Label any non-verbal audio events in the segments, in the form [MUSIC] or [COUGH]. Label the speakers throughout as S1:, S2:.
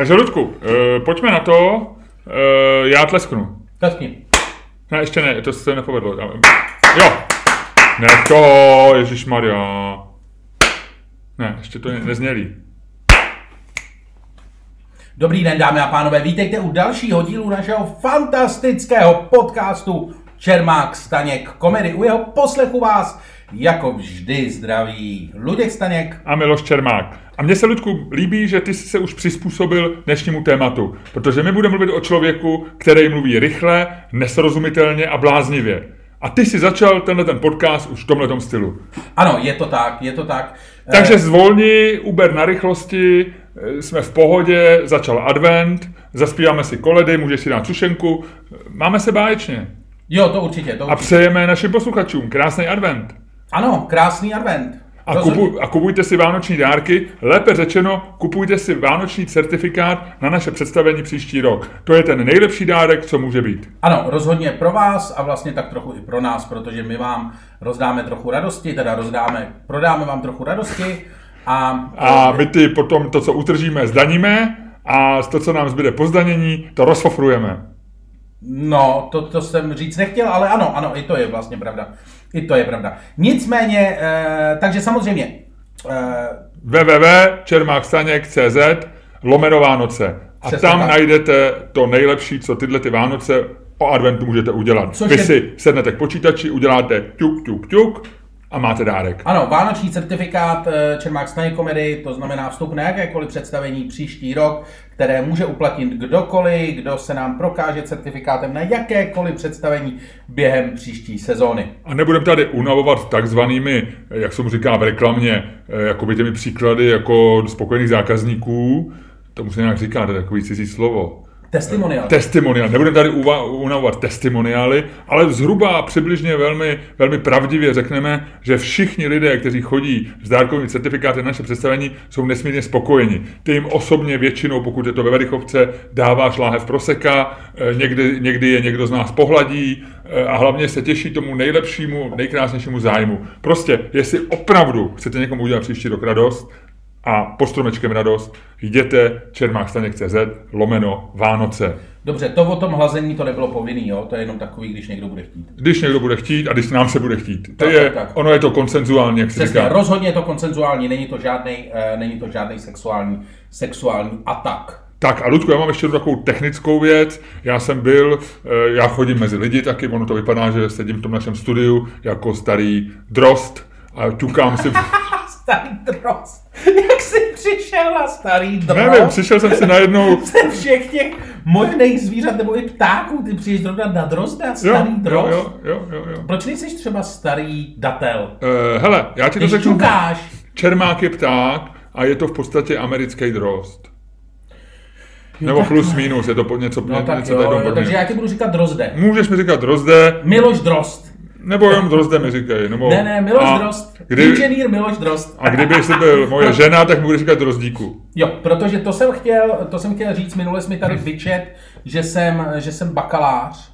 S1: Takže Ludku, uh, pojďme na to. Uh, já tlesknu.
S2: Tleskni.
S1: Ne, ještě ne, to se nepovedlo. Jo. Ne to, Ježíš Maria. Ne, ještě to ne- neznělí.
S2: Dobrý den, dámy a pánové, vítejte u dalšího dílu našeho fantastického podcastu Čermák Staněk komedy. U jeho poslechu vás jako vždy zdraví Luděk Staněk.
S1: A Miloš Čermák. A mně se, Ludku, líbí, že ty jsi se už přizpůsobil dnešnímu tématu, protože my budeme mluvit o člověku, který mluví rychle, nesrozumitelně a bláznivě. A ty si začal tenhle ten podcast už v tomhle stylu.
S2: Ano, je to tak, je to tak.
S1: Takže zvolni, Uber na rychlosti, eh, jsme v pohodě, začal advent, zaspíváme si koledy, můžeš si dát sušenku, máme se báječně.
S2: Jo, to určitě, to
S1: A
S2: určitě.
S1: přejeme našim posluchačům krásný advent.
S2: Ano, krásný advent.
S1: A, kupu, a kupujte si vánoční dárky, lépe řečeno, kupujte si vánoční certifikát na naše představení příští rok. To je ten nejlepší dárek, co může být.
S2: Ano, rozhodně pro vás a vlastně tak trochu i pro nás, protože my vám rozdáme trochu radosti, teda rozdáme, prodáme vám trochu radosti a,
S1: A my ty potom to, co utržíme, zdaníme a to, co nám zbyde po zdanění, to rozfofrujeme.
S2: no, to, to jsem říct nechtěl, ale ano, ano, i to je vlastně pravda. I to je pravda. Nicméně, eh, takže samozřejmě, eh,
S1: www.čermákstaněk.cz lomeno Vánoce. A tam
S2: tak.
S1: najdete to nejlepší, co tyhle ty Vánoce o adventu můžete udělat.
S2: Což
S1: Vy
S2: je-
S1: si sednete k počítači, uděláte ťuk, ťuk, ťuk a máte dárek.
S2: ano, vánoční certifikát eh, Čermák Stany komedy, to znamená vstup na jakékoliv představení příští rok, které může uplatnit kdokoliv, kdo se nám prokáže certifikátem na jakékoliv představení během příští sezóny.
S1: A nebudeme tady unavovat takzvanými, jak se mu říká v reklamě, eh, jakoby těmi příklady jako spokojených zákazníků. To se nějak říká, to je takový cizí slovo.
S2: Testimonial.
S1: Testimoniál. Nebudeme tady unavovat testimoniály, ale zhruba přibližně velmi, velmi pravdivě řekneme, že všichni lidé, kteří chodí s dárkovými certifikáty na naše představení, jsou nesmírně spokojeni. Ty jim osobně většinou, pokud je to ve Verichovce, dáváš láhev proseka, eh, někdy, někdy je někdo z nás pohladí eh, a hlavně se těší tomu nejlepšímu, nejkrásnějšímu zájmu. Prostě, jestli opravdu chcete někomu udělat příští rok radost, a pod stromečkem radost, jděte čermákstaněk.cz lomeno Vánoce.
S2: Dobře, to o tom hlazení to nebylo povinný, jo? to je jenom takový, když někdo bude chtít.
S1: Když někdo bude chtít a když nám se bude chtít. To
S2: Tak,
S1: je,
S2: tak, tak.
S1: ono je to konsenzuálně, jak se říká.
S2: rozhodně je to koncenzuální, není to žádný, uh, není to žádný sexuální, sexuální atak.
S1: Tak a Ludku, já mám ještě takovou technickou věc. Já jsem byl, eh, já chodím mezi lidi taky, ono to vypadá, že sedím v tom našem studiu jako starý drost a ťukám si...
S2: Starý drost. Jak jsi přišel na starý drost?
S1: Nevím, přišel jsem si najednou... [LAUGHS]
S2: Ze všech těch možných zvířat nebo i ptáků, ty přijdeš zrovna na drozda,
S1: Jo,
S2: starý
S1: jo,
S2: drost.
S1: jo, jo, jo, jo.
S2: Proč nejsi třeba starý datel?
S1: Uh, hele, já ti to
S2: Když
S1: řeknu.
S2: ťukáš,
S1: Čermák je pták a je to v podstatě americký drost. Nebo
S2: takhle.
S1: plus minus, je to po něco,
S2: no tak
S1: něco
S2: jo,
S1: tady
S2: jo,
S1: podobného.
S2: takže já ti budu říkat drozde.
S1: Můžeš mi říkat drozde,
S2: Miloš Drost.
S1: Nebo jenom drozde mi říkej. Nebo,
S2: Ne, ne, Miloš
S1: a
S2: Drost.
S1: Kdy,
S2: Inženýr Miloš Drost.
S1: a kdyby jsi byl moje [LAUGHS] žena, tak budeš říkat drozdíku.
S2: Jo, protože to jsem chtěl, to jsem chtěl říct, minule jsi mi tady vyčet, že jsem, že jsem bakalář,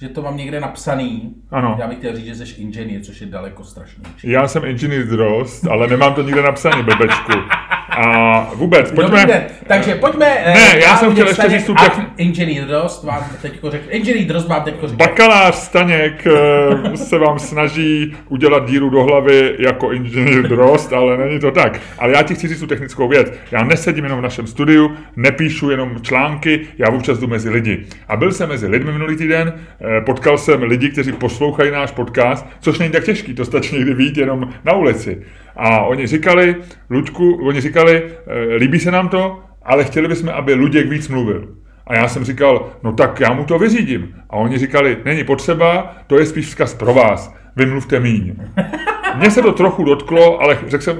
S2: že to mám někde napsaný.
S1: Ano.
S2: Já bych chtěl říct, že jsi inženýr, což je daleko strašnější.
S1: Já jsem inženýr drost, ale nemám to nikde napsaný, blbečku. [LAUGHS] A vůbec, pojďme...
S2: Dobrý den. Takže pojďme. eh,
S1: Ne, já jsem chtěl ještě říct tu techni-
S2: Inženýr Drost vám teďko řekl. Inženýr Drost vám teďko řekl.
S1: Bakalář Staněk eh, se vám snaží udělat díru do hlavy jako inženýr Drost, ale není to tak. Ale já ti chci říct tu technickou věc. Já nesedím jenom v našem studiu, nepíšu jenom články, já občas jdu mezi lidi. A byl jsem mezi lidmi minulý týden, eh, potkal jsem lidi, kteří poslouchají náš podcast, což není tak těžký, to stačí někdy vidět jenom na ulici. A oni říkali, Luďku, oni říkali, eh, líbí se nám to, ale chtěli bychom, aby Luděk víc mluvil. A já jsem říkal, no tak já mu to vyřídím. A oni říkali, není potřeba, to je spíš vzkaz pro vás, vymluvte míň. Mně se to trochu dotklo, ale řekl jsem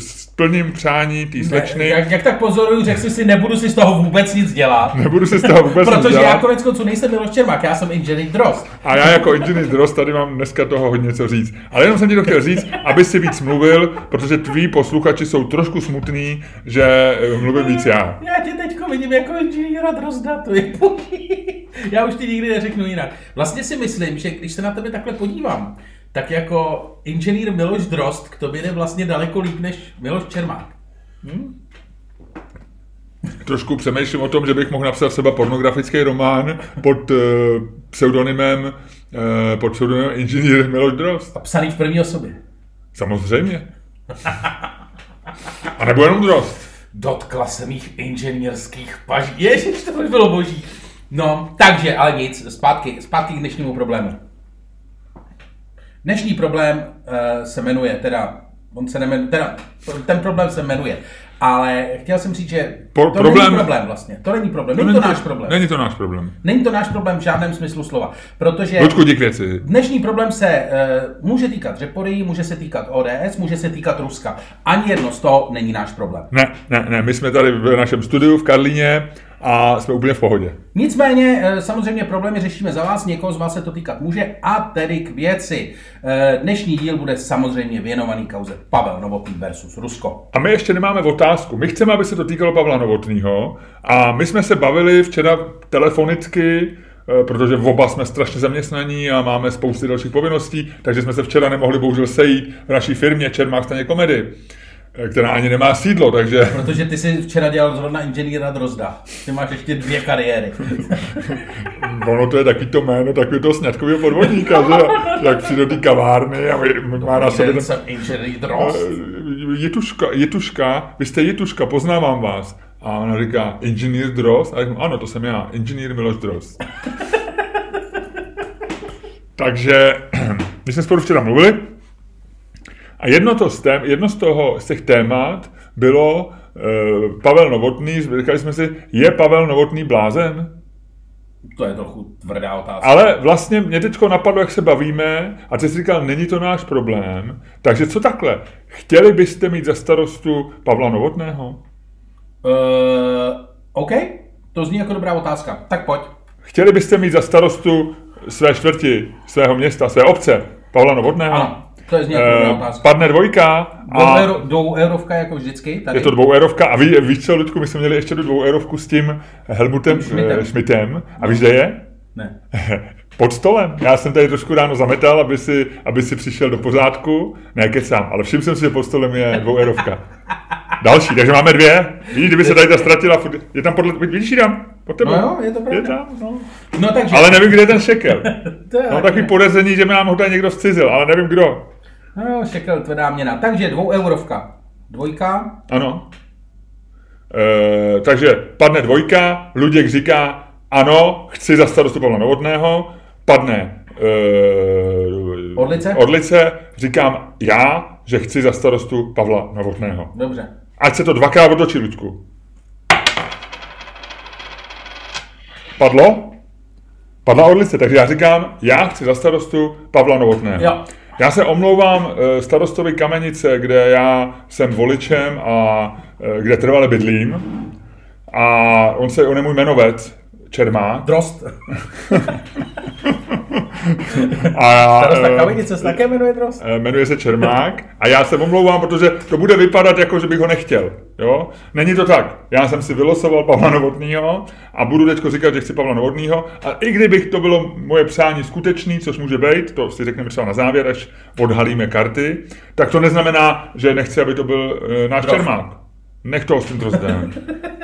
S1: s plným přání té slečny,
S2: Jak, jak tak pozoruju, řekl jsi si, nebudu si z toho vůbec nic dělat.
S1: nebudu si z toho vůbec nic [LAUGHS]
S2: Protože já
S1: dělat.
S2: konec konců nejsem Miloš Čermák, já jsem inženýr Drost.
S1: A já jako inženýr Drost tady mám dneska toho hodně co říct. Ale jenom jsem ti to chtěl říct, aby si víc mluvil, protože tví posluchači jsou trošku smutní, že eh, mluvím víc já.
S2: Já tě teďko vidím jako inženýra Drozda, to je Já už ti nikdy neřeknu jinak. Vlastně si myslím, že když se na tebe takhle podívám, tak jako inženýr Miloš Drost k tobě jde vlastně daleko líp než Miloš Čermák.
S1: Trošku přemýšlím o tom, že bych mohl napsat třeba pornografický román pod uh, pseudonymem, uh, pod pseudonymem inženýr Miloš Drost.
S2: A psaný v první osobě.
S1: Samozřejmě. A nebo jenom Drost.
S2: Dotkla se mých inženýrských paží. Ježiš, to by bylo boží. No, takže, ale nic, zpátky, zpátky k dnešnímu problému. Dnešní problém uh, se jmenuje, teda, on se nemenuje, teda, ten problém se jmenuje, ale chtěl jsem říct, že
S1: Po-
S2: to
S1: problém-
S2: není problém vlastně, to není problém, není to náš problém.
S1: Není to náš problém.
S2: Není to náš problém v žádném smyslu slova, protože
S1: dík věci.
S2: dnešní problém se uh, může týkat Řepory, může se týkat ODS, může se týkat Ruska. Ani jedno z toho není náš problém.
S1: Ne, ne, ne, my jsme tady v našem studiu v Karlíně a jsme úplně v pohodě.
S2: Nicméně, eh, samozřejmě problémy řešíme za vás, někoho z vás se to týkat může, a tedy k věci. Eh, Dnešní díl bude samozřejmě věnovaný kauze Pavel Novotný versus Rusko.
S1: A my ještě nemáme otázku. My chceme, aby se to týkalo Pavla Novotného. A my jsme se bavili včera telefonicky, eh, protože v oba jsme strašně zaměstnaní a máme spousty dalších povinností, takže jsme se včera nemohli bohužel sejít v naší firmě Čermák staně komedy, která ani nemá sídlo, takže
S2: Protože ty jsi včera dělal zrovna inženýra Drozda. Ty máš ještě dvě kariéry. [LAUGHS]
S1: ono to je taky to jméno takový toho sňatkového podvodníka, že? Jak přijde do té kavárny a má na sobě ten...
S2: jsem inženýr Drozd.
S1: Eh, Jituška, Jituška, vy jste Jituška, poznávám vás. A ona říká, inženýr Drost? A já říkám, ano, to jsem já, inženýr Miloš Drost. [LAUGHS] Takže, [CLEARS THROAT] my jsme spolu včera mluvili a jedno, to z tém, jedno z, toho, z těch témat bylo uh, Pavel Novotný, říkali jsme si, je Pavel Novotný blázen?
S2: To je trochu tvrdá otázka.
S1: Ale vlastně mě teď napadlo, jak se bavíme, a ty jsi říkal, není to náš problém. Takže co takhle? Chtěli byste mít za starostu Pavla Novotného?
S2: Uh, OK, to zní jako dobrá otázka. Tak pojď.
S1: Chtěli byste mít za starostu své čtvrti, svého města, své obce, Pavla Novotného?
S2: Ano, to je otázka.
S1: padne dvojka
S2: Dvou,
S1: a
S2: dvou eurovka jako vždycky. Tady.
S1: je to dvoueurovka. A ví, víš co, Ludku, my jsme měli ještě tu dvoueurovku s tím Helmutem
S2: Schmidtem.
S1: eh, Schmidtem. A víš, kde je?
S2: Ne. [LAUGHS]
S1: Pod stolem. Já jsem tady trošku ráno zametal, aby si, aby si přišel do pořádku. Ne, kecám, ale všiml jsem si, že pod stolem je dvoueurovka. [LAUGHS] Další, takže máme dvě. Víš, kdyby se tady ta ztratila, je tam podle, vidíš tam? Pod tebou.
S2: No jo, je to pravda.
S1: Je tam, no.
S2: No takže...
S1: Ale nevím, kde je ten šekel. [LAUGHS]
S2: to je
S1: Mám takový podezření, že mi nám ho tady někdo zcizil, ale nevím kdo.
S2: No šekel, tvrdá měna. Takže dvou eurovka. Dvojka.
S1: Ano. E, takže padne dvojka, Luděk říká, ano, chci za starostu Pavla Novotného, padne e,
S2: Orlice?
S1: Orlice, říkám já, že chci za starostu Pavla Novotného.
S2: Dobře.
S1: Ať se to dvakrát otočí, Luďku. Padlo? Padla Orlice, takže já říkám, já chci za starostu Pavla Novotného.
S2: Jo.
S1: Já se omlouvám eh, starostovi Kamenice, kde já jsem voličem a eh, kde trvale bydlím. A on se, on je můj jmenovec, Čermák.
S2: Drost. [LAUGHS]
S1: A,
S2: Starosta
S1: eh,
S2: Kamenice se také jmenuje Drost?
S1: Eh, Jmenuje se Čermák a já se omlouvám, protože to bude vypadat jako, že bych ho nechtěl. Jo? Není to tak. Já jsem si vylosoval Pavla Novotného a budu teď říkat, že chci Pavla Novotného. A i kdybych to bylo moje přání skutečný, což může být, to si řekneme třeba na závěr, až odhalíme karty, tak to neznamená, že nechci, aby to byl e, náš
S2: Drost.
S1: Čermák. Nech to s tím drozdem.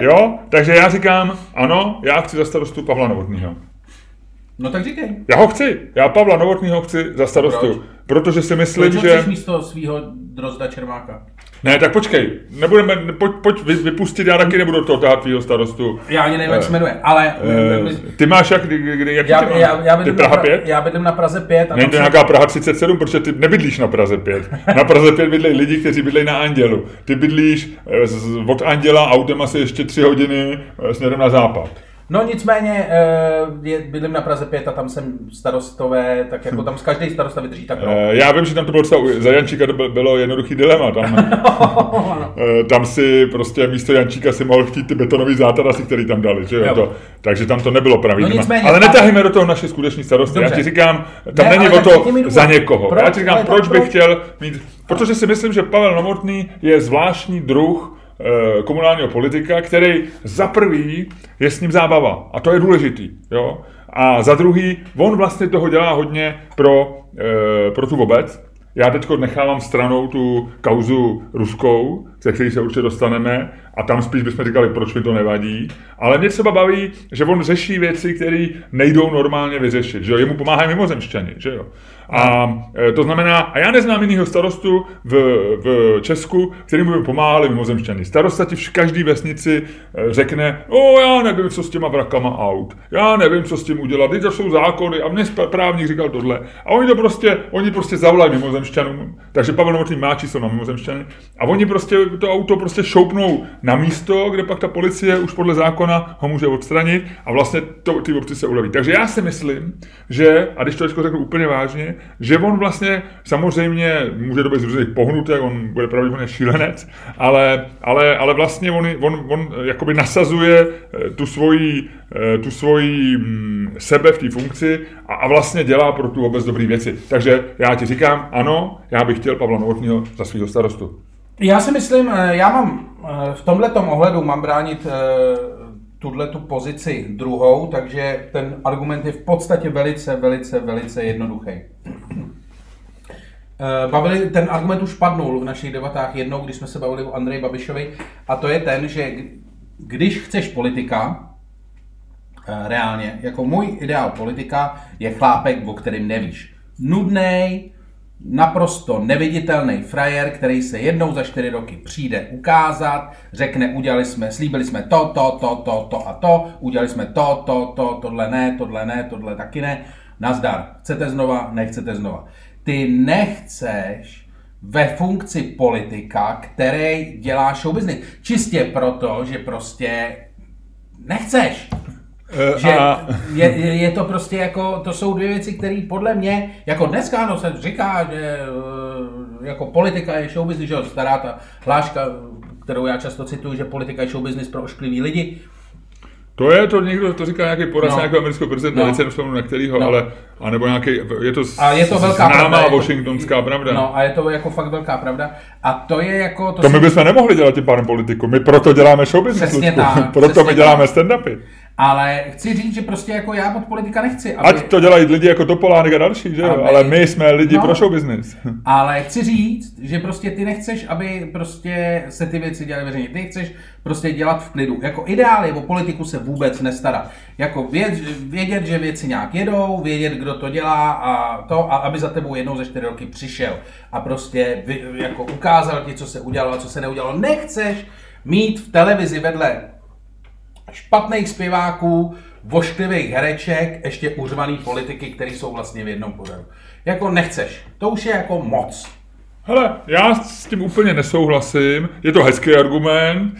S1: Jo? Takže já říkám, ano, já chci za starostu Pavla Novotného.
S2: No tak říkej.
S1: Já ho chci. Já Pavla Novotného chci za starostu.
S2: Proč?
S1: Protože si myslím,
S2: Proč
S1: že...
S2: místo svého Drozda Čermáka?
S1: Ne, tak počkej, nebudeme, pojď, pojď vy- vypustit, já taky nebudu toho tahat tvýho starostu.
S2: Já ani nevím, jak se jmenuje, ale...
S1: Eh, ty máš jak, kdy, kdy, jaký
S2: já,
S1: ty máš?
S2: já, já,
S1: ty Praha
S2: na,
S1: 5?
S2: já bydlím na Praze 5 a
S1: Není to nějaká Praha 37, protože ty nebydlíš na Praze 5. Na Praze 5 bydlejí lidi, kteří bydlejí na Andělu. Ty bydlíš eh, od Anděla autem asi ještě 3 hodiny eh, směrem na západ.
S2: No nicméně, eh, je, bydlím na Praze 5 a tam jsem starostové, tak jako tam z každý starosta vydrží tak rok.
S1: Eh, Já vím, že tam to bylo třeba, za Jančíka to byl- bylo jednoduchý dilema. Tam, [LAUGHS] eh, tam si prostě místo Jančíka si mohl chtít ty betonové zátarasy, který tam dali. Že jo?
S2: Jo.
S1: To, takže tam to nebylo pravý
S2: No nicméně,
S1: Ale netahejme do toho naše skuteční starosty. Já
S2: Dobře.
S1: ti říkám, tam
S2: Ne,
S1: není o to za někoho.
S2: Proč?
S1: Já ti říkám, proč bych
S2: proč?
S1: chtěl mít... Protože si myslím, že Pavel Novotný je zvláštní druh komunálního politika, který za prvý je s ním zábava. A to je důležitý. Jo? a za druhý, on vlastně toho dělá hodně pro, e, pro tu obec, já teď nechávám stranou tu kauzu ruskou, ze který se určitě dostaneme, a tam spíš bychom říkali, proč mi to nevadí. Ale mě třeba baví, že on řeší věci, které nejdou normálně vyřešit. Že jo? Jemu pomáhají mimozemšťani. Že jo? A e, to znamená, a já neznám jiného starostu v, v Česku, který by pomáhali mimozemšťani. Starosta ti v každé vesnici e, řekne, o já nevím, co s těma vrakama aut, já nevím, co s tím udělat, teď to jsou zákony a mě právník říkal tohle. A oni to prostě, oni prostě zavolají mimozemšťanům, takže Pavel Novotný má číslo na mimozemšťany a oni prostě to auto prostě šoupnou na místo, kde pak ta policie už podle zákona ho může odstranit a vlastně to, ty obci se uleví. Takže já si myslím, že, a když to řeknu úplně vážně, že on vlastně samozřejmě může to být z různých pohnutek, on bude pravděpodobně šílenec, ale, ale, ale vlastně on, on, on jakoby nasazuje eh, tu svoji, eh, tu svoji mm, sebe v té funkci a, a vlastně dělá pro tu obec dobré věci. Takže já ti říkám, ano, já bych chtěl Pavla Novotního za svého starostu.
S2: Já si myslím, eh, já mám v tomhle ohledu mám bránit tuhle tu pozici druhou, takže ten argument je v podstatě velice, velice, velice jednoduchý. Eh, bavili, ten argument už padnul v našich debatách jednou, když jsme se bavili o Andreji Babišovi, a to je ten, že když chceš politika, eh, reálně, jako můj ideál politika je chlápek, o kterým nevíš. Nudnej, naprosto neviditelný frajer, který se jednou za čtyři roky přijde ukázat, řekne, udělali jsme, slíbili jsme to, to, to, to, to a to, udělali jsme to, to, to, tohle ne, tohle ne, tohle taky ne. Nazdar. Chcete znova, nechcete znova. Ty nechceš ve funkci politika, který dělá show business. Čistě proto, že prostě nechceš. Uh, že a... je, je, to prostě jako, to jsou dvě věci, které podle mě, jako dneska no, se říká, že eh, jako politika je show business, že stará ta hláška, kterou já často cituju, že politika je show business pro ošklivý lidi.
S1: To je to někdo, to říká nějaký poradce no. nějakého amerického prezidenta, no. nevím na kterýho, no. ale a nebo nějaký, je to,
S2: a je to velká
S1: známá
S2: pravda,
S1: washingtonská pravda.
S2: No a je to jako fakt velká pravda. A to je jako...
S1: To, to my bychom nemohli dělat tím pádem politiku, my proto děláme show business, přesně tak, [LAUGHS] proto přesně my děláme stand-upy.
S2: Ale chci říct, že prostě jako já od politika nechci.
S1: Aby... Ať to dělají lidi jako Topolánek a další, že aby... Ale my jsme lidi no, pro show business. [LAUGHS]
S2: Ale chci říct, že prostě ty nechceš, aby prostě se ty věci dělaly veřejně. Ty chceš prostě dělat v klidu. Jako ideál je o politiku se vůbec nestarat. Jako vědět, vědět, že věci nějak jedou, vědět, kdo to dělá a to, a aby za tebou jednou ze čtyři roky přišel a prostě vy, jako ukázal ti, co se udělalo a co se neudělalo. Nechceš mít v televizi vedle špatných zpěváků, vošklivých hereček, ještě uřvaný politiky, které jsou vlastně v jednom pořadu. Jako nechceš. To už je jako moc.
S1: Hele, já s tím úplně nesouhlasím. Je to hezký argument,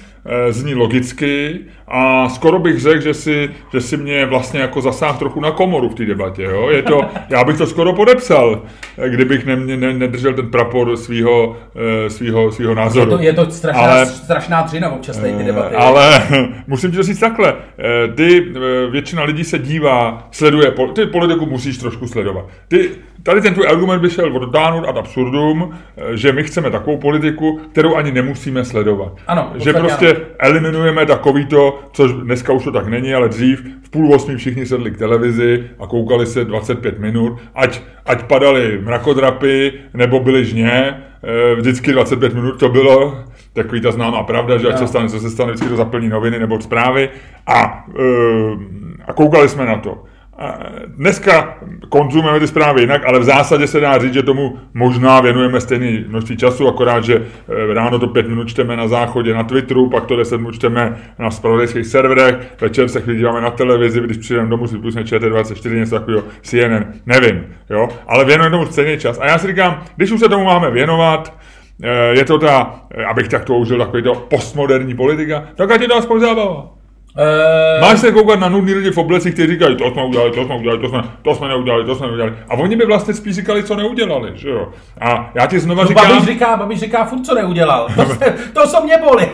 S1: zní logicky a skoro bych řekl, že si, že si mě vlastně jako zasáhl trochu na komoru v té debatě. Jo? Je to, [LAUGHS] já bych to skoro podepsal, eh, kdybych ne, ne, nedržel ten prapor svého eh, svýho, svýho názoru.
S2: Je to, je to strašná, ale, strašná dřina občas ty debaty.
S1: Ale [LAUGHS] musím ti to říct takhle. Ty, většina lidí se dívá, sleduje, ty politiku musíš trošku sledovat. Ty, tady ten tvůj argument by šel odtáhnout ad absurdum, že my chceme takovou politiku, kterou ani nemusíme sledovat.
S2: Ano,
S1: že prostě eliminujeme takovýto, což dneska už to tak není, ale dřív v půl osmi všichni sedli k televizi a koukali se 25 minut, ať, ať padaly mrakodrapy nebo byly žně, eh, vždycky 25 minut to bylo, takový ta známá pravda, že ať se stane, co se stane, vždycky to zaplní noviny nebo zprávy. A, eh, a koukali jsme na to. Dneska konzumujeme ty zprávy jinak, ale v zásadě se dá říct, že tomu možná věnujeme stejné množství času, akorát, že eh, ráno to pět minut čteme na záchodě na Twitteru, pak to deset minut čteme na spravodajských serverech, večer se chvíli díváme na televizi, když přijdeme domů, si pustíme ČT24, něco takového, CNN, nevím, jo, ale věnujeme tomu stejný čas. A já si říkám, když už se tomu máme věnovat, eh, je to ta, eh, abych tak to užil, takový to postmoderní politika, tak ať je to aspoň zábava. Uh... Máš se koukat na nudný lidi v oblecích, kteří říkají, to jsme udělali, to jsme udělali, to jsme, to jsme neudělali, to jsme neudělali. A oni by vlastně spíš říkali, co neudělali, že jo. A já ti znova
S2: no,
S1: říkám...
S2: Babiš říká, Babiš říká furt, co neudělal. To, [LAUGHS] se, to jsou mě boli.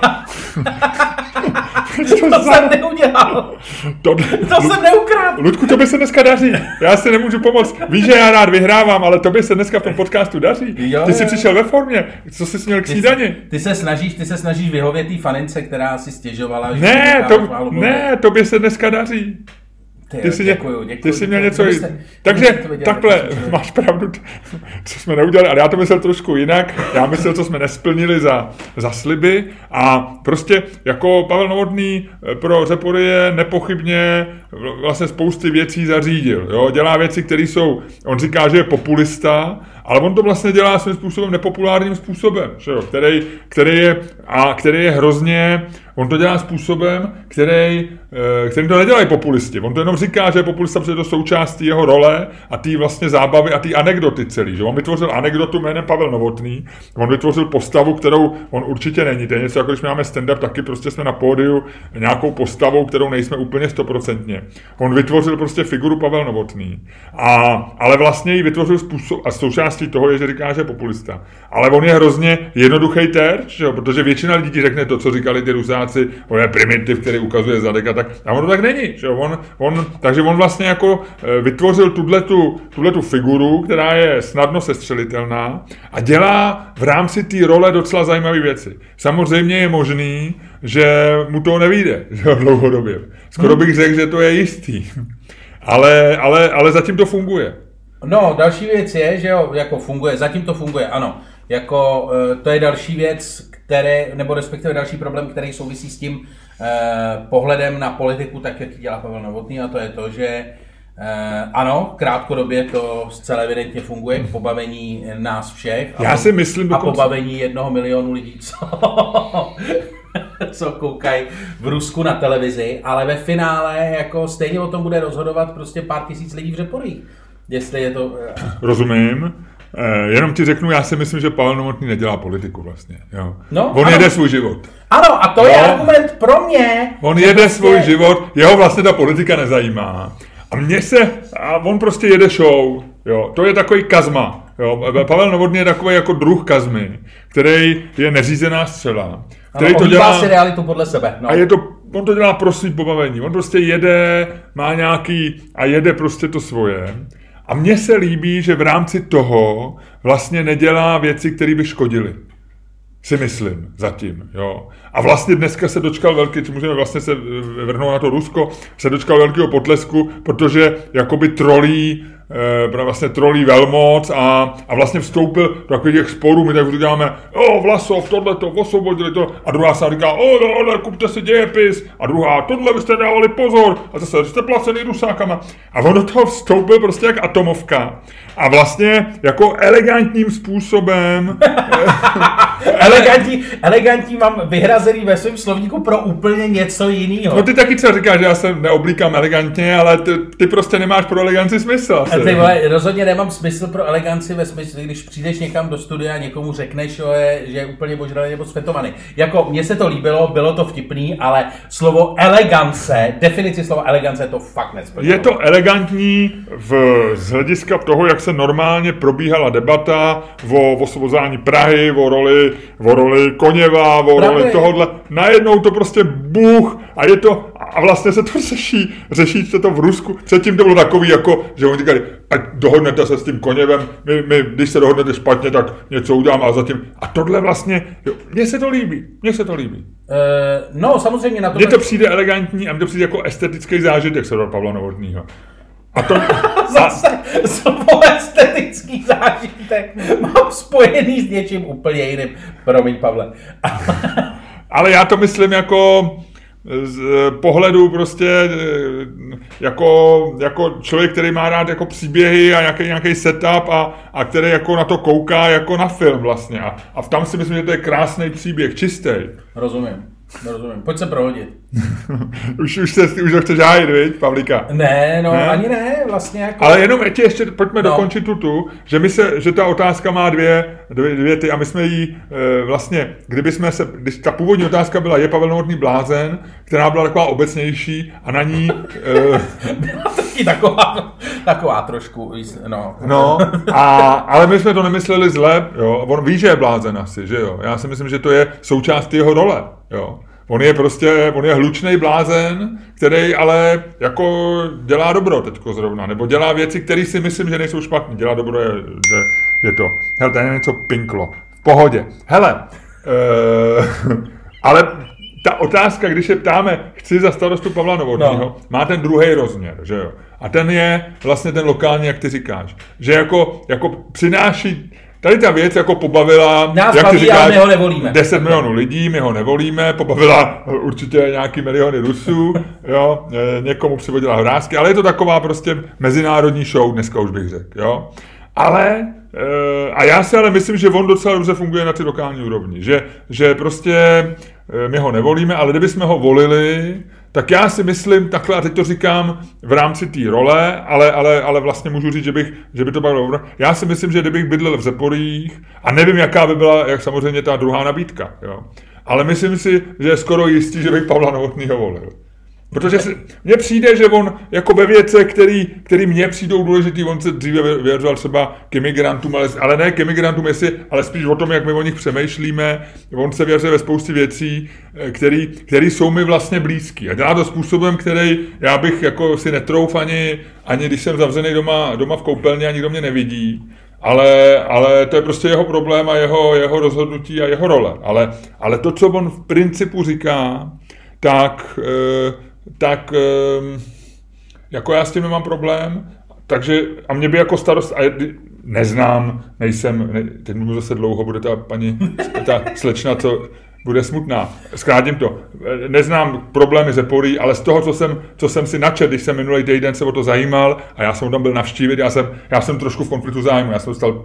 S2: [LAUGHS] to jsem neudělal. To, to jsem neukradl.
S1: Ludku, to by se dneska daří. Já si nemůžu pomoct. Víš, že já rád vyhrávám, ale to by se dneska v tom podcastu daří. Jo, ty jsi přišel ve formě. Co jsi měl k snídani?
S2: Ty, ty se snažíš, ty se snažíš vyhovět té fanince, která si stěžovala.
S1: Ne, to, ne, to by se dneska daří.
S2: Ty,
S1: Ty jsi,
S2: děkuju, děkuju,
S1: ty jsi měl
S2: děkuju.
S1: něco...
S2: Kdybyste-
S1: Takže
S2: viděli,
S1: takhle,
S2: cvičili.
S1: máš pravdu, co jsme neudělali, ale já to myslel trošku jinak. Já myslel, co jsme nesplnili za, za sliby a prostě jako Pavel Novotný eh, pro Řeporyje nepochybně vl- vlastně spousty věcí zařídil. Jo? Dělá věci, které jsou, on říká, že je populista, ale on to vlastně dělá svým způsobem nepopulárním způsobem, že jo? Který, který, je, a který je hrozně, on to dělá způsobem, který, eh, který to nedělají populisti. On to jenom říká, že je populista, protože je to součástí jeho role a té vlastně zábavy a té anekdoty celý. Že? On vytvořil anekdotu jménem Pavel Novotný, on vytvořil postavu, kterou on určitě není. To je něco, jako když máme stand-up, taky prostě jsme na pódiu nějakou postavou, kterou nejsme úplně stoprocentně. On vytvořil prostě figuru Pavel Novotný. A, ale vlastně ji vytvořil způsob, a součástí toho je, že říká, že je populista. Ale on je hrozně jednoduchý terč, protože většina lidí řekne to, co říkali ty rusáci, on je primitiv, který ukazuje zadek a tak. A on to tak není. Že? On, on, takže on vlastně jako eh, vytvořil tuhletu, tuhletu figuru, která je snadno sestřelitelná a dělá v rámci té role docela zajímavé věci. Samozřejmě je možný, že mu to nevíde [LAUGHS] že dlouhodobě. Skoro bych řekl, že to je jistý. [LAUGHS] Ale, ale, ale zatím to funguje.
S2: No, další věc je, že jo, jako funguje, zatím to funguje, ano. Jako, eh, to je další věc, které, nebo respektive další problém, který souvisí s tím eh, pohledem na politiku, tak jak dělá Pavel Novotný, a to je to, že eh, ano, krátkodobě to zcela evidentně funguje k pobavení nás všech. A
S1: Já si myslím
S2: A pobavení jednoho milionu lidí, co, [LAUGHS] co koukají v Rusku na televizi, ale ve finále jako stejně o tom bude rozhodovat prostě pár tisíc lidí v Řeporích. Jestli je to... eh,
S1: Rozumím. Eh, jenom ti řeknu, já si myslím, že Pavel Novotný nedělá politiku vlastně. Jo.
S2: No,
S1: on
S2: ano.
S1: jede svůj život.
S2: Ano, a to je
S1: No.
S2: argument pro mě.
S1: On jede
S2: prostě-
S1: svůj život, jeho vlastně ta politika nezajímá. A mně se, a on prostě jede show, jo, to je takový kazma, jo. Pavel Novotný je takový jako druh kazmy, který je neřízená střela, který
S2: Ano,
S1: to dělá,
S2: si realitu podle sebe. No.
S1: a je to, on to dělá pro svý pobavení, on prostě jede, má nějaký, a jede prostě to svoje. A mně se líbí, že v rámci toho vlastně nedělá věci, které by škodily si myslím, zatím, jo. A vlastně dneska se dočkal velký, můžeme vlastně se eh, vrhnout na to Rusko, se dočkal velkého potlesku, protože jakoby trolí, eh, vlastně trolí velmoc a, a vlastně vstoupil do takových těch sporů, my tak říkáme, o, Vlasov, tohle to, osvobodili to, a druhá se říká, o, tohle, kupte si dějepis, a druhá, tohle byste dávali pozor, a zase jste placený Rusákama. A on do toho vstoupil prostě jak atomovka. A vlastně jako elegantním způsobem [LAUGHS]
S2: Elegantní, elegantní mám vyhrazený ve svém slovníku pro úplně něco jiného.
S1: No ty taky třeba říkáš, že já se neoblíkám elegantně, ale ty, ty prostě nemáš pro eleganci smysl asi.
S2: Ty vole, rozhodně nemám smysl pro eleganci ve smyslu, když přijdeš někam do studia a někomu řekneš, že je, že je úplně božralý nebo svetovaný. Jako, mně se to líbilo, bylo to vtipný, ale slovo elegance, definici slova elegance to fakt nesplňuje.
S1: Je to elegantní v, z hlediska toho, jak se normálně probíhala debata o osvobozání Prahy, o roli, o roli Koněva, o
S2: Pravda
S1: roli tohohle. Najednou to prostě buch a je to, a vlastně se to [LAUGHS] řeší, řeší se to v Rusku. Předtím to bylo takový, jako, že oni říkali, ať dohodnete se s tím Koněvem, my, my, když se dohodnete špatně, tak něco udělám a zatím. A tohle vlastně, jo, mně se to líbí, mně se to líbí.
S2: Eh, no, samozřejmě na to...
S1: Mně to přijde elegantní a mně to přijde jako estetický zážitek se do Pavla Novotnýho. A to, [LAUGHS]
S2: Zase slovo [LAUGHS] estetický zážitek mám spojený s něčím úplně jiným. Promiň, Pavle.
S1: ale já to myslím jako z eh, pohledu prostě eh, jako, jako člověk, který má rád jako příběhy a nějaký, nějaký setup a, a který jako na to kouká jako na film vlastně. A, a tam si myslím, že to je krásný příběh, čistý.
S2: Rozumím. Rozumím. Pojď se prohodit. [LAUGHS]
S1: už, už, se, už ho chceš hájit, viď, Pavlíka?
S2: Ne, no
S1: Ne?
S2: ani ne, vlastně jako...
S1: Ale jenom ještě, ještě pojďme
S2: No.
S1: no. dokončit tu, tu že, my se, že ta otázka má dvě, dvě, dvě ty a my jsme jí e, vlastně, kdyby jsme se, když ta původní otázka byla, je Pavel Novotný blázen, která byla taková obecnější a na ní, e, [LAUGHS]
S2: Byla taky taková, taková trošku, no.
S1: no, a, ale my jsme to nemysleli zle, jo, on ví, že je blázen asi, že jo, já si myslím, že to je součást jeho role, jo. On je prostě, on je hlučný blázen, který ale jako dělá dobro teďko zrovna, nebo dělá věci, které si myslím, že nejsou špatné. Dělá dobro je, že je to. Hele, tady je něco pinklo. V pohodě. Hele, uh, [LAUGHS] ale ta otázka, když se ptáme, chci za starostu Pavla Novotného, no. má ten druhý rozměr, že jo? A ten je vlastně ten lokální, jak ty říkáš. Že jako, jako přináší Tady ta věc jako pobavila,
S2: Nás
S1: jak
S2: baví,
S1: ty říkáš,
S2: my ho nevolíme.
S1: 10 milionů lidí, my ho nevolíme, pobavila určitě nějaký miliony Rusů, jo, e, někomu přivodila hrázky, ale je to taková prostě mezinárodní show, dneska už bych řekl, jo. Ale, e, a já si ale myslím, že on docela dobře funguje na ty lokální úrovni, že, že prostě e, my ho nevolíme, ale kdybychom ho volili, tak já si myslím, takhle, a teď to říkám v rámci té role, ale, ale, ale vlastně můžu říct, že, bych, že by to bylo dobro. Já si myslím, že kdybych bydlel v Zeporích, a nevím, jaká by byla, jak samozřejmě ta druhá nabídka, jo. Ale myslím si, že je skoro jistý, že bych Pavla Novotnýho volil. Protože si, mně přijde, že on jako ve věce, který, který mně přijdou důležitý, on se dříve vyjadřoval třeba k imigrantům, ale, ale ne k imigrantům, jestli, ale spíš o tom, jak my o nich přemýšlíme. On se vyjadřuje ve spoustě věcí, eh, který, který jsou mi vlastně blízký. A dělá to způsobem, který já bych jako si netrouf ani, ani když jsem zavřený doma, doma v koupelně a nikdo mě nevidí. Ale, ale to je prostě jeho problém a jeho, jeho rozhodnutí a jeho role. Ale, ale to, co on v principu říká, tak e, tak ehm, jako já s tím nemám problém, takže a mě by jako starost, a neznám, nejsem, ne, teď mluvím zase dlouho, bude ta paní, [LAUGHS] ta slečna, co bude smutná. Zkrátím to. Neznám problémy ze porí, ale z toho, co jsem, co jsem si načet, když jsem minulý týden se o to zajímal a já jsem tam byl navštívit, já jsem, já jsem trošku v konfliktu zájmu, já jsem dostal,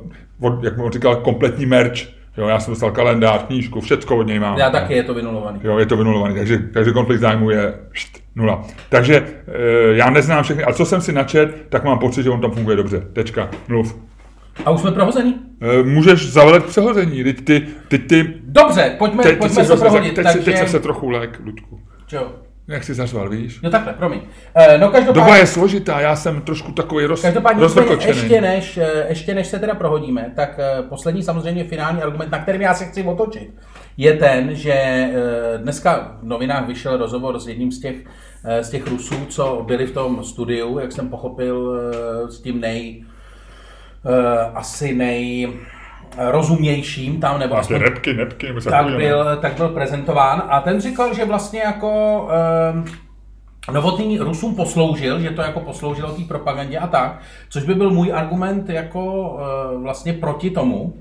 S1: jak on říkal, kompletní merch, Jo, já jsem dostal kalendář, knížku, všecko od něj mám.
S2: Já taky, je to vynulovaný.
S1: Jo, je to vynulovaný, takže, takže konflikt zájmu je št, nula. Takže e, já neznám všechny, a co jsem si načet, tak mám pocit, že on tam funguje dobře. Tečka, mluv.
S2: A už jsme prohození?
S1: E, můžeš zavolat přehození, teď ty, teď ty...
S2: Dobře, pojďme, teď, pojďme se prohodit.
S1: Teď,
S2: takže...
S1: teď se trochu lék, Ludku.
S2: Čo?
S1: Jak jsi zařval, víš?
S2: No takhle, promiň. E, no každopádně...
S1: Doba je složitá, já jsem trošku takový roz,
S2: Každopádně ještě než, ještě než se teda prohodíme, tak poslední samozřejmě finální argument, na kterým já se chci otočit, je ten, že dneska v novinách vyšel rozhovor s jedním z těch Eh, z těch Rusů, co byli v tom studiu, jak jsem pochopil, eh, s tím nej, eh, asi nej rozumějším tam, nebo
S1: aspoň, nepky, nepky,
S2: tak, byl, tak byl prezentován. A ten říkal, že vlastně jako Novotný Rusům posloužil, že to jako posloužilo té propagandě a tak, což by byl můj argument jako vlastně proti tomu,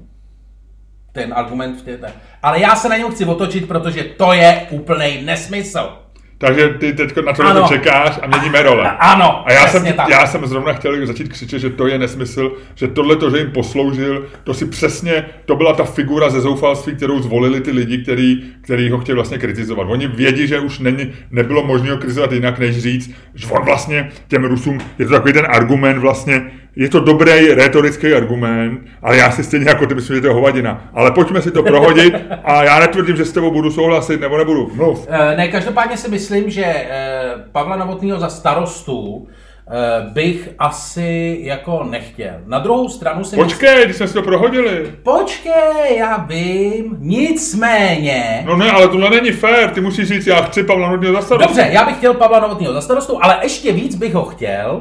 S2: ten argument v té, ale já se na něm chci otočit, protože to je úplný nesmysl.
S1: Takže ty teď na to čekáš a měníme role.
S2: Ano,
S1: A já jsem, tak. já jsem zrovna chtěl začít křičet, že to je nesmysl, že tohle, to, že jim posloužil, to si přesně, to byla ta figura ze zoufalství, kterou zvolili ty lidi, který, který ho chtěli vlastně kritizovat. Oni vědí, že už není, nebylo možné ho kritizovat jinak, než říct, že on vlastně těm Rusům, je to takový ten argument vlastně, je to dobrý retorický argument, ale já si stejně jako ty myslím, že to je hovadina. Ale pojďme si to prohodit a já netvrdím, že s tebou budu souhlasit nebo nebudu. Mluv.
S2: Eh, ne, každopádně si myslím, že eh, Pavla Novotného za starostu eh, bych asi jako nechtěl. Na druhou stranu si
S1: Počkej, myslím... když jsme si to prohodili.
S2: Počkej, já vím. Nicméně...
S1: No ne, ale tohle není fér. Ty musíš říct, já chci Pavla Novotného za starostu.
S2: Dobře, já bych chtěl Pavla Novotného za starostu, ale ještě víc bych ho chtěl,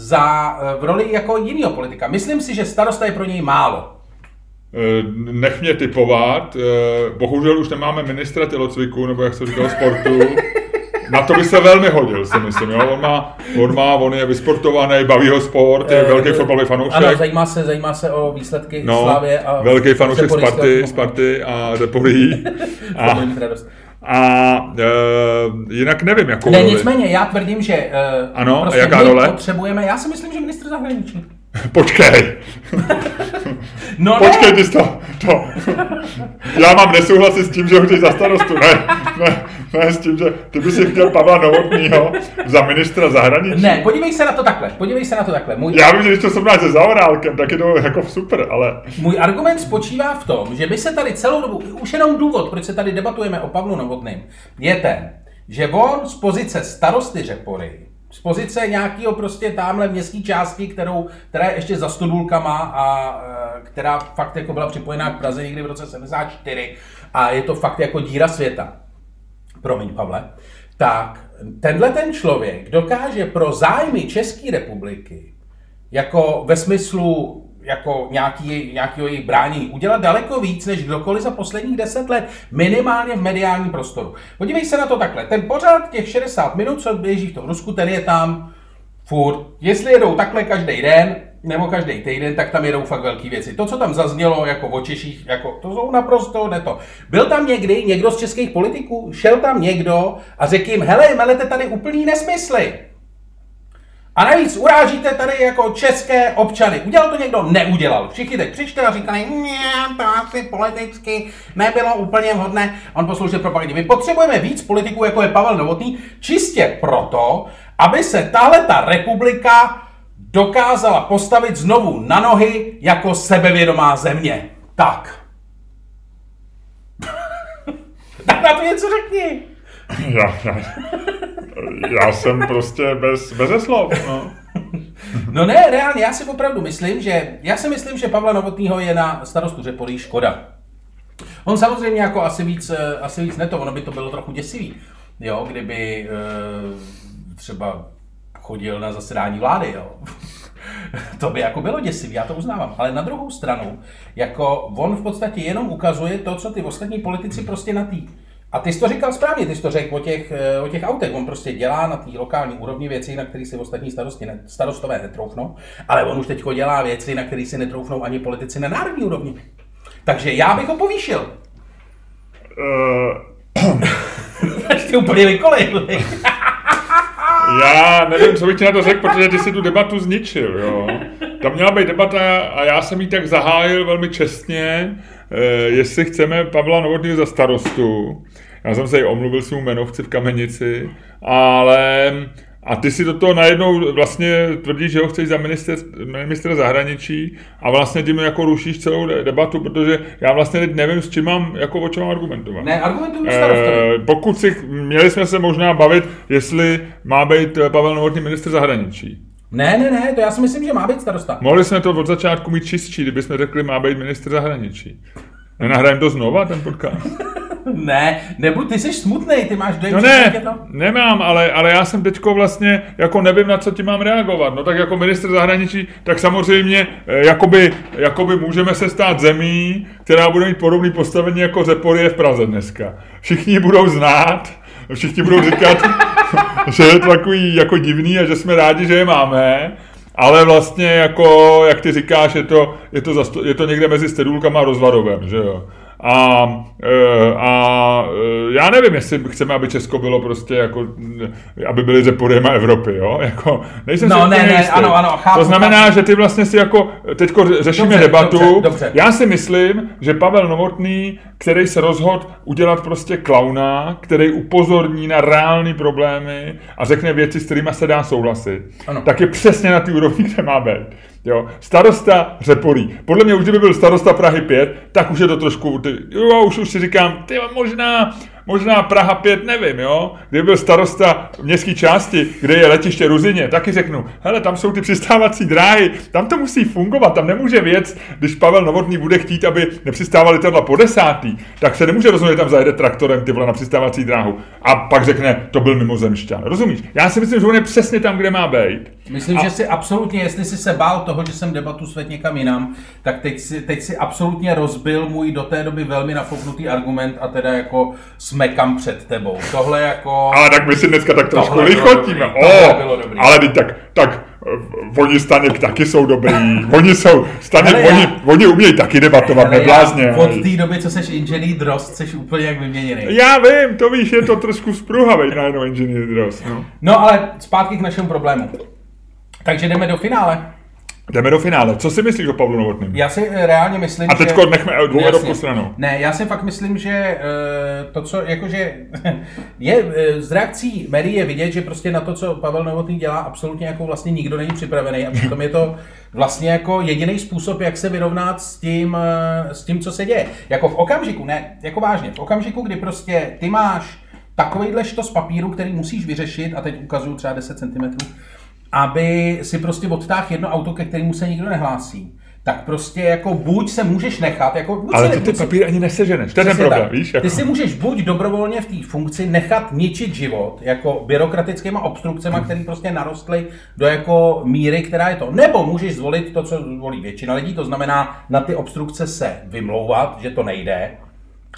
S2: za, eh, v roli jako jiného politika. Myslím si, že starosta je pro něj málo.
S1: Eh, nech mě typovat. Eh, bohužel už nemáme ministra tělocviku, nebo jak se říkal, sportu. Na to by se velmi hodil, si myslím. Jo? On, má, on, má, on je vysportovaný, baví ho sport, je velký fotbalový fanoušek.
S2: Ano, zajímá se, zajímá se o výsledky
S1: no,
S2: Slávě. A
S1: velký fanoušek Sparty, Sparty a Deporí. [LAUGHS] a, a e, jinak nevím, jakou
S2: Ne, roli. nicméně, já tvrdím, že e,
S1: ano, prostě jaká role?
S2: potřebujeme, já si myslím, že ministr zahraničí. [LAUGHS]
S1: Počkej. [LAUGHS]
S2: no
S1: Počkej, ty to, to. [LAUGHS] Já mám nesouhlasit s tím, že ho za starostu. Ne, ne, ne, s tím, že ty bys si chtěl Pavla Novotnýho za ministra zahraničí.
S2: Ne, podívej se na to takhle, podívej se na to takhle.
S1: Můj... Já vím, že když to srovnáš se Zaorálkem, tak je to jako super, ale...
S2: Můj argument spočívá v tom, že by se tady celou dobu, už jenom důvod, proč se tady debatujeme o Pavlu Novotným, je ten, že on z pozice starosty Řepory z pozice nějakého prostě tamhle městské části, kterou, která je ještě za Stodulkama a e, která fakt jako byla připojená k Praze někdy v roce 74 a je to fakt jako díra světa. Promiň, Pavle. Tak tenhle ten člověk dokáže pro zájmy České republiky jako ve smyslu jako nějaký, nějakého jejich bránění. Udělat daleko víc, než kdokoliv za posledních 10 let, minimálně v mediálním prostoru. Podívej se na to takhle. Ten pořád těch 60 minut, co běží v tom Rusku, ten je tam furt. Jestli jedou takhle každý den, nebo každý týden, tak tam jedou fakt velké věci. To, co tam zaznělo jako o Češích, jako, to jsou naprosto ne to. Byl tam někdy někdo z českých politiků, šel tam někdo a řekl jim, hele, melete tady úplný nesmysly. A navíc urážíte tady jako české občany. Udělal to někdo? Neudělal. Všichni teď přišli a říkali, ne, to asi politicky nebylo úplně vhodné. On posloužil propagandě. My potřebujeme víc politiků, jako je Pavel Novotný, čistě proto, aby se tahle ta republika dokázala postavit znovu na nohy jako sebevědomá země. Tak. [LAUGHS] tak na to něco řekni.
S1: Já, já, já jsem prostě bez, bez slov. No.
S2: no ne, reálně, já si opravdu myslím, že, já si myslím, že Pavla Novotního je na starostu Řepolí škoda. On samozřejmě jako asi víc, eh, asi víc neto, ono by to bylo trochu děsivý, jo, kdyby e, třeba chodil na zasedání vlády, jo. [LAUGHS] to by jako bylo děsivý, já to uznávám. Ale na druhou stranu, jako on v podstatě jenom ukazuje to, co ty ostatní politici prostě na tý. A ty jsi to říkal správně, ty jsi to řekl o těch, eh, o těch autech. On prostě dělá na té lokální úrovni věci, na které si ostatní starosti ne, starostové netroufnou, ale on už teď dělá věci, na které si netroufnou ani politici na národní úrovni. Takže já bych ho povýšil. [LAUGHS] Uh... Ty úplně vykolejil. [LAUGHS]
S1: Já nevím, co bych ti na to řekl, protože ty si tu debatu zničil, jo. Tam měla být debata a já jsem ji tak zahájil velmi čestně, eh, jestli chceme Pavla Novotného za starostu. Já jsem se i omluvil svým jmenovci v Kamenici, ale a ty si do toho najednou vlastně tvrdíš, že ho chceš za minister, ministra zahraničí a vlastně tím jako rušíš celou debatu, protože já vlastně teď nevím, s čím mám, jako o čem argumentovat.
S2: Ne, argumentuju e,
S1: Pokud si, měli jsme se možná bavit, jestli má být Pavel Novotný minister zahraničí.
S2: Ne, ne, ne, to já si myslím, že má být starosta.
S1: Mohli jsme to od začátku mít čistší, kdybychom řekli, má být minister zahraničí. Nenahrajeme to znova, ten podcast? [LAUGHS] [LAUGHS]
S2: ne, nebuď, ty jsi smutný, ty máš dojem,
S1: no ne, to... nemám, ale, ale já jsem teďko vlastně, jako nevím, na co ti mám reagovat. No tak jako minister zahraničí, tak samozřejmě, eh, jakoby, jakoby můžeme se stát zemí, která bude mít podobný postavení jako Zeporie v Praze dneska. Všichni budou znát, všichni budou říkat, [LAUGHS] že je to takový jako divný a že jsme rádi, že je máme. Ale vlastně jako, jak ty říkáš, je to, je to, zasto- je to někde mezi Stedulkama a Rozvadovem, že jo. A, e, a e, já nevím, jestli chceme, aby Česko bylo prostě jako, aby byli řepodem Evropy, jo? [LAUGHS] Jako,
S2: nejsem no, si ne, ne, jistý. ano, ano, chápu,
S1: To znamená, chápu. že ty vlastně si jako, teďko řešíme dobře, debatu. Dobře, dobře. Já si myslím, že Pavel Novotný, který se rozhodl udělat prostě klauna, který upozorní na reální problémy a řekne věci, s kterými se dá souhlasit, ano. tak je přesně na té úrovni, kde má být. Jo. Starosta Řepolí. Podle mě už kdyby byl starosta Prahy 5, tak už je to trošku, ty, jo, už, už si říkám, ty možná, možná Praha 5, nevím, jo. Kdyby byl starosta městské části, kde je letiště Ruzině, taky řeknu, hele, tam jsou ty přistávací dráhy, tam to musí fungovat, tam nemůže věc, když Pavel Novotný bude chtít, aby nepřistávali letadla po desátý, tak se nemůže rozumět, tam zajede traktorem ty vole na přistávací dráhu. A pak řekne, to byl mimozemšťan. Rozumíš? Já si myslím, že on je přesně tam, kde má být.
S2: Myslím, a... že si absolutně, jestli jsi se bál toho, že jsem debatu svět někam jinam, tak teď si, teď si absolutně rozbil můj do té doby velmi nafouknutý argument a teda jako jsme kam před tebou. Tohle jako...
S1: Ale tak my si dneska tak trošku lichotíme. O, ale teď tak, tak oni Staněk taky jsou dobrý, oni jsou, Staněk, Hele, oni, já, oni umějí taky debatovat, hele, neblázně. Já,
S2: od té doby, co seš inženýr Drost, seš úplně jak vyměněný.
S1: Já vím, to víš, je to trošku spruhavej najednou inženýr Drost. No.
S2: no ale zpátky k našemu problému. Takže jdeme do finále.
S1: Jdeme do finále. Co si myslíš o Pavlu Novotném?
S2: Já si eh, reálně myslím,
S1: A teďko že... nechme dvouhledovku stranu.
S2: Ne, já si fakt myslím, že uh, to, co jakože [LAUGHS] je z reakcí médií je vidět, že prostě na to, co Pavel Novotný dělá, absolutně jako vlastně nikdo není připravený a přitom je to vlastně jako jediný způsob, jak se vyrovnat s tím, s tím, co se děje. Jako v okamžiku, ne, jako vážně, v okamžiku, kdy prostě ty máš takovýhle štos papíru, který musíš vyřešit, a teď ukazuju třeba 10 cm, aby si prostě odtáhl jedno auto, ke kterému se nikdo nehlásí, tak prostě jako buď se můžeš nechat, jako buď
S1: Ale
S2: se,
S1: ty ty papíry ani neseženeš. To je ten problém,
S2: tak.
S1: víš? Jako.
S2: Ty si můžeš buď dobrovolně v té funkci nechat ničit život, jako byrokratickýma obstrukcemi, které prostě narostly do jako míry, která je to. Nebo můžeš zvolit to, co zvolí většina lidí, to znamená na ty obstrukce se vymlouvat, že to nejde,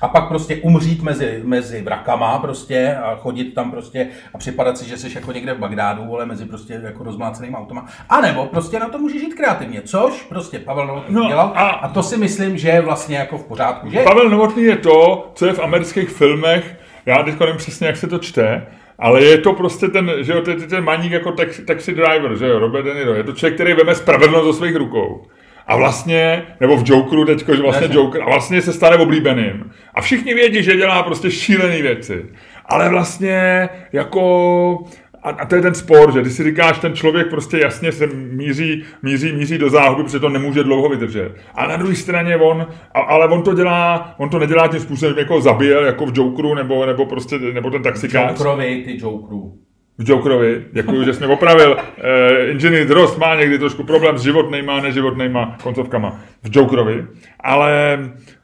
S2: a pak prostě umřít mezi, mezi vrakama prostě a chodit tam prostě a připadat si, že jsi jako někde v Bagdádu, ale mezi prostě jako rozmlácenými automa. A nebo prostě na to můžeš žít kreativně, což prostě Pavel Novotný
S1: No
S2: dělal
S1: a-
S2: a to si myslím, že je vlastně jako v pořádku, že?
S1: Pavel Novotný je to, co je v amerických filmech, já teď nevím přesně, jak se to čte, ale je to prostě ten, že jo, ten, ten maník jako taxi, taxi driver, že jo, Robert De Niro, je to člověk, který veme spravedlnost do svých rukou. A vlastně, nebo v Jokeru teďko, že vlastně
S2: Jasně.
S1: Joker, a vlastně se stane oblíbeným. A všichni vědí, že dělá prostě šílené věci. Ale vlastně jako a, a to je ten spor, že když si říkáš, ten člověk prostě jasně se míří, míří, míří do záhuby, protože to nemůže dlouho vydržet. A na druhé straně on, a, ale on to dělá, on to nedělá tím způsobem, jako zabijel, jako v Jokeru, nebo, nebo prostě, nebo ten taxikář.
S2: Jokerovi, ty Jokerů.
S1: V Jokerovi, děkuji, že jsi mě opravil. Uh, Inženýr Drost má někdy trošku problém s životnejma a neživotnejma koncovkama v Jokerovi, ale,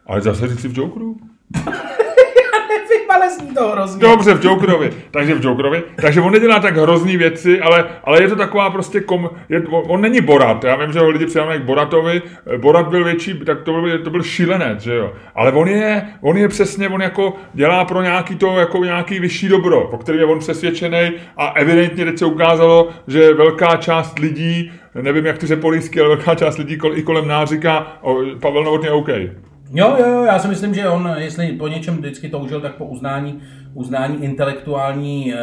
S1: ale zase říct si v Jokeru?
S2: Zní to hrozně.
S1: Dobře, v Jokerovi. Takže v Jokerovi. Takže on nedělá tak hrozný věci, ale, ale je to taková prostě kom... Je, on, není Borat. Já vím, že ho lidi přidávají k Boratovi. Borat byl větší, tak to byl, to byl šílenec, že jo. Ale on je, on je přesně, on jako dělá pro nějaký to, jako nějaký vyšší dobro, po kterém je on přesvědčený a evidentně teď se ukázalo, že velká část lidí, nevím jak ty řepolísky, ale velká část lidí kol, i kolem nás říká, o, Pavel Novotný je OK.
S2: Jo, jo, jo, já si myslím, že on, jestli po něčem vždycky toužil, tak po uznání, uznání intelektuální e,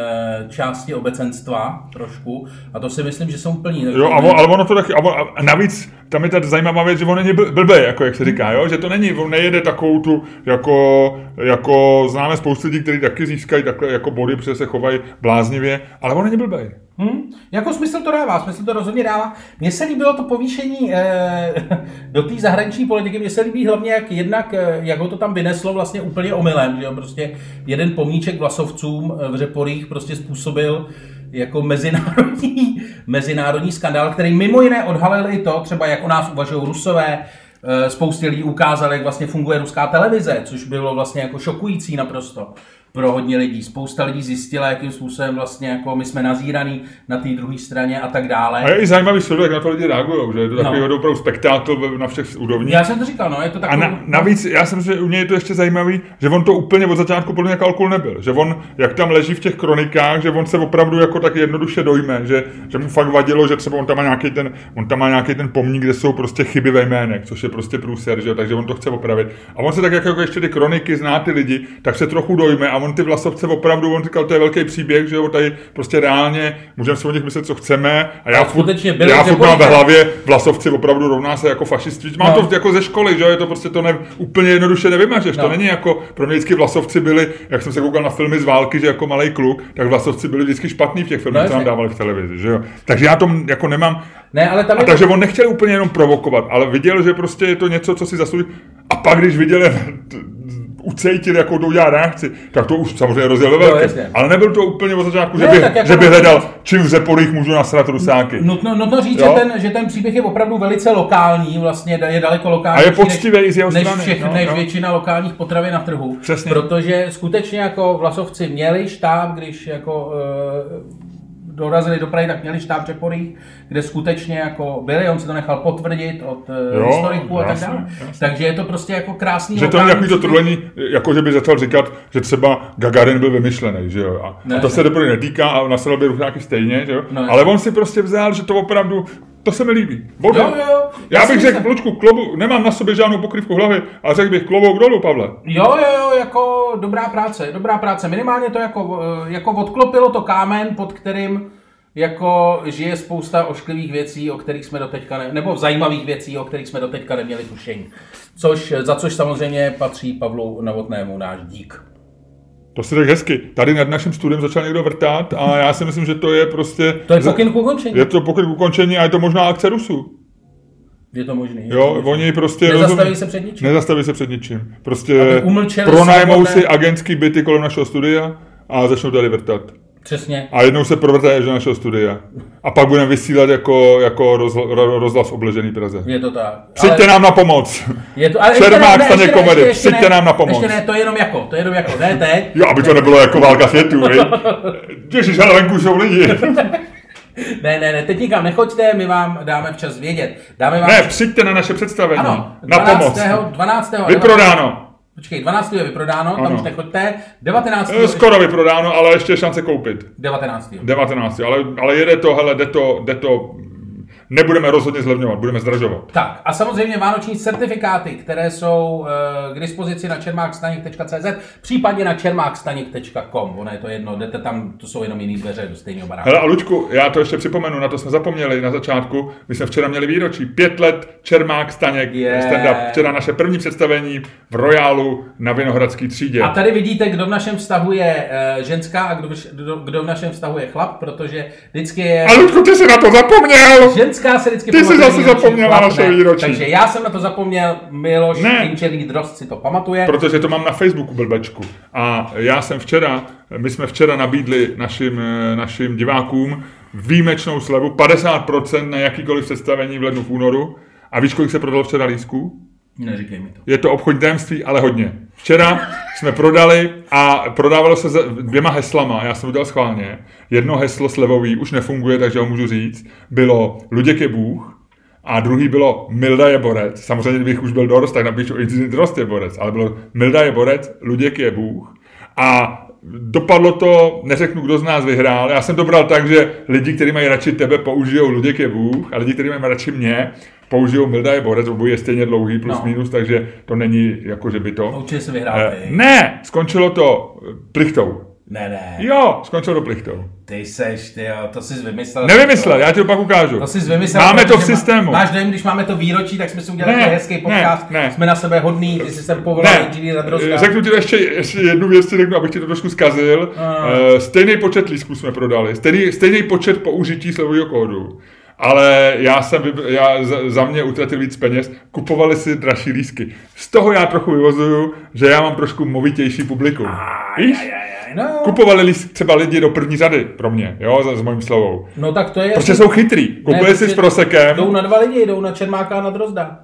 S2: části obecenstva trošku. A to si myslím, že jsou plní.
S1: Jo, a on, ale ono to taky, a, on, a navíc tam je ta zajímavá věc, že on není bl- blbej, jako jak se říká, jo? že to není, on nejede takovou tu, jako, jako známe spoustu lidí, kteří taky získají takhle jako body, protože se chovají bláznivě, ale on není blbej.
S2: Hmm? Jako smysl to dává, smysl to rozhodně dává. Mně se líbilo to povýšení e, [LAUGHS] do té zahraniční politiky, mně se líbí hlavně, jak jednak, eh, jak ho to tam vyneslo vlastně úplně omylem, že jo, prostě jeden pomníček vlasovcům eh, v Řeporích prostě způsobil jako mezinárodní, [LAUGHS] mezinárodní skandál, který mimo jiné odhalil i to, třeba jak o nás uvažují Rusové, eh, spoustě lidí ukázal, jak vlastně funguje ruská televize, což bylo vlastně jako šokující naprosto pro hodně lidí. Spousta lidí zjistila, jakým způsobem vlastně jako my jsme nazíraný na té druhé straně a tak dále.
S1: A je i zajímavý sledovat, jak na to lidi reagují, že je to takový
S2: No.
S1: opravdu spektákl na všech úrovních.
S2: Já jsem to říkal, no, je to
S1: A
S2: takový...
S1: na, navíc, já jsem si, že u něj je to ještě zajímavý, že on to úplně od začátku podle mě kalkul nebyl. Že on, jak tam leží v těch kronikách, že on se opravdu jako tak jednoduše dojme, že, že mu fakt vadilo, že třeba on tam má nějaký ten, on tam má nějaký ten pomník, kde jsou prostě chyby ve jménech, což je prostě průser, že jo, takže on to chce opravit. A on se tak jako ještě ty kroniky zná ty lidi, tak se trochu dojme a on ty vlasovce opravdu, on říkal, to je velký příběh, že jo, tady prostě reálně můžeme si o nich myslet, co chceme. A já furt, já
S2: v
S1: furt mám ve hlavě, vlasovci opravdu rovná se jako fašisti. Mám
S2: No.
S1: to jako ze školy, že jo, je to prostě to ne, úplně jednoduše nevymažeš. No. To není jako, pro mě vždycky vlasovci byli, jak jsem se koukal na filmy z války, že jako malý kluk, tak vlasovci byli vždycky špatný v těch filmech,
S2: No,
S1: co nám dávali v televizi, že jo. Takže já to jako nemám,
S2: Ne, ale tam
S1: a
S2: je
S1: takže on nechtěl úplně jenom provokovat, ale viděl, že prostě je to něco, co si zaslouží. A pak, když viděl, [LAUGHS] ucejtil, jakou to udělá reakci, tak to už samozřejmě rozjel ve velkém.
S2: jasně.
S1: ale nebyl to úplně od začátku, že
S2: Ne,
S1: by,
S2: tak jako
S1: že by
S2: na-
S1: hledal, čím v Řeporích můžu nasrat rusáky.
S2: Nutno, nutno říct,
S1: Jo.
S2: že ten, že ten příběh je opravdu velice lokální, vlastně je daleko lokální.
S1: A je poctivý i z jeho
S2: než, všech,
S1: no,
S2: než
S1: no.
S2: většina lokálních potravin na trhu.
S1: Přesně.
S2: Protože skutečně jako vlasovci měli štáb, když jako e, dorazili do Prahy, tak měli štáb v Řeporích, kde skutečně jako byli, on se to nechal potvrdit od e,
S1: Jo,
S2: historiků a tak dále.
S1: jasně.
S2: Takže je to prostě jako krásný
S1: Že to není
S2: lokální
S1: takový to trulení, jako že by začal říkat, že třeba Gagarin byl vymyšlený, že jo. A,
S2: Ne,
S1: a to
S2: ne.
S1: se doprve netýká a nasadil by nějaký stejně, že jo.
S2: No,
S1: Ale on si prostě vzal, že to opravdu, to se mi líbí.
S2: Jo, jo, jo.
S1: Já
S2: Já
S1: bych řekl, Lučku, klobu, nemám na sobě žádnou pokrývku hlavy, ale řekl bych klobouk dolů, Pavle.
S2: Jo, jo, jo, jako dobrá práce, dobrá práce. Minimálně to jako, eh, jako odklopilo to kámen, pod kterým jako žije spousta ošklivých věcí, o kterých jsme doteďka, ne, nebo zajímavých věcí, o kterých jsme doteďka neměli tušení. Což, za což samozřejmě patří Pavlu Novotnému náš dík.
S1: To si řekl hezky. Tady nad naším studiem začal někdo vrtát a já si myslím, že to je prostě... [LAUGHS]
S2: To je pokyn k ukončení.
S1: Je to pokyn k ukončení a je to možná akce Rusů.
S2: Je to možný. je to
S1: Jo,
S2: možný.
S1: oni prostě...
S2: Nezastaví
S1: rozumí-
S2: se před ničím.
S1: Nezastaví se před ničím. Prostě pronajmou si agentský byty kolem našeho studia a začnou tady vrtat.
S2: Přesně.
S1: A jednou se provrtají až do našeho studia. A pak budeme vysílat jako, jako rozhla, ro- rozhlas obležený Praze.
S2: Je to tak.
S1: Přijďte
S2: Ale-
S1: nám na pomoc.
S2: Je to, ale
S1: Čermák
S2: ne,
S1: stane komedy,
S2: ještě- ještě
S1: přijďte
S2: ne,
S1: nám na pomoc.
S2: Ještě ne, to je jenom jako, to je jenom jako, ne teď.
S1: Jo, aby to nebylo jako válka světů, viď? Ježiš, ale venku jsou lidi. [LAUGHS]
S2: Ne, ne, ne, teď nikam nechoďte, my vám dáme včas vědět. Dáme vám
S1: Ne, přijďte na naše představení.
S2: ano,
S1: na
S2: 12.
S1: pomoc.
S2: 12.
S1: Vyprodáno.
S2: Počkej, 12. je vyprodáno, tam
S1: Ano.
S2: už nechoďte. 19.
S1: Eh, Skoro vyprodáno, ale ještě je šance koupit.
S2: 19.
S1: 19. Ale, ale jede to, hele, jde to, jde to, nebudeme rozhodně zlevňovat, budeme zdražovat.
S2: Tak a samozřejmě vánoční certifikáty, které jsou e, k dispozici na čermákstaněk.cz, případně na čermákstaněk.com. Ono je to jedno, jdete tam, to jsou jenom jiný dveře do stejného baráku.
S1: Hele a Lučku, já to ještě připomenu, na to jsme zapomněli na začátku. My jsme včera měli výročí. Pět let Čermák Staněk
S2: Je.
S1: stand-up. Včera naše první představení v Royálu na Vinohradský třídě.
S2: A tady vidíte, kdo v našem vztahu je e, ženská a kdo, v- kdo, kdo v našem vztahu je chlap, protože vždycky je...
S1: A Lučku, ty jsi na to zapomněl!
S2: Ženská se vždycky
S1: Ty jsi zase zapomněl na naše výročí.
S2: Takže já jsem na to zapomněl, Miloš
S1: Ne.
S2: Inčený Drost si to pamatuje.
S1: Protože to mám na Facebooku, blbečku. A já jsem včera, my jsme včera nabídli našim, eh, našim divákům výjimečnou slevu 50% na jakýkoliv představení v lednu v únoru. A víš, kolik se prodalo včera lísků?
S2: Neříkej mi to.
S1: Je to obchodní tajemství, ale hodně. Včera jsme prodali a prodávalo se dvěma heslama, já jsem udělal schválně. Jedno heslo slevový už nefunguje, takže ho můžu říct. Bylo Luděk je Bůh a druhý bylo Milda je borec. Samozřejmě, kdybych už byl dorost, tak napíšu Incident Rost je borec, ale bylo Milda je borec, Luděk je Bůh. A dopadlo to, neřeknu, kdo z nás vyhrál. Já jsem to bral tak, že lidi, kteří mají radši tebe, použijou Luděk je Bůh a lidi, kteří mají radši mě, použijou Milda je borec, obojí je stejně dlouhý, plus
S2: No.
S1: minus, takže to není jako, že by to...
S2: Určitě si vyhrál
S1: Eh,
S2: ty.
S1: ne, skončilo to eh, plichtou.
S2: Ne, ne.
S1: Jo, skončilo to plichtou.
S2: Ty seš, ty jo, to jsi vymyslel.
S1: Nevymyslel, já ti to pak ukážu.
S2: To jsi vymyslel.
S1: Máme to v
S2: protože má-
S1: systému.
S2: Máš dojem, když máme to výročí, tak jsme si udělali
S1: Ne,
S2: hezký
S1: ne,
S2: podcast.
S1: ne.
S2: Jsme na sebe hodný, ty jsi sem povolal
S1: Ne,
S2: inženýra Drozda.
S1: řeknu ti ještě, ještě jednu věc, ti řeknu, abych ti to trošku zkazil. Uh, stejný počet lístků jsme prodali, stejný, stejný počet použití slovového kódu. Ale já jsem, já za, mě utratil víc peněz, kupovali si dražší lísky. Z toho já trochu vyvozuju, že já mám trošku movitější publikum. Víš?
S2: No.
S1: Kupovali lístky třeba lidi do první řady pro mě, jo, s mojím slovou.
S2: no tak to je...
S1: Protože jsou chytrý. Kupili
S2: Ne,
S1: si s prosekem.
S2: Jdou na dva lidi, jdou na Čermáka a na Drozda.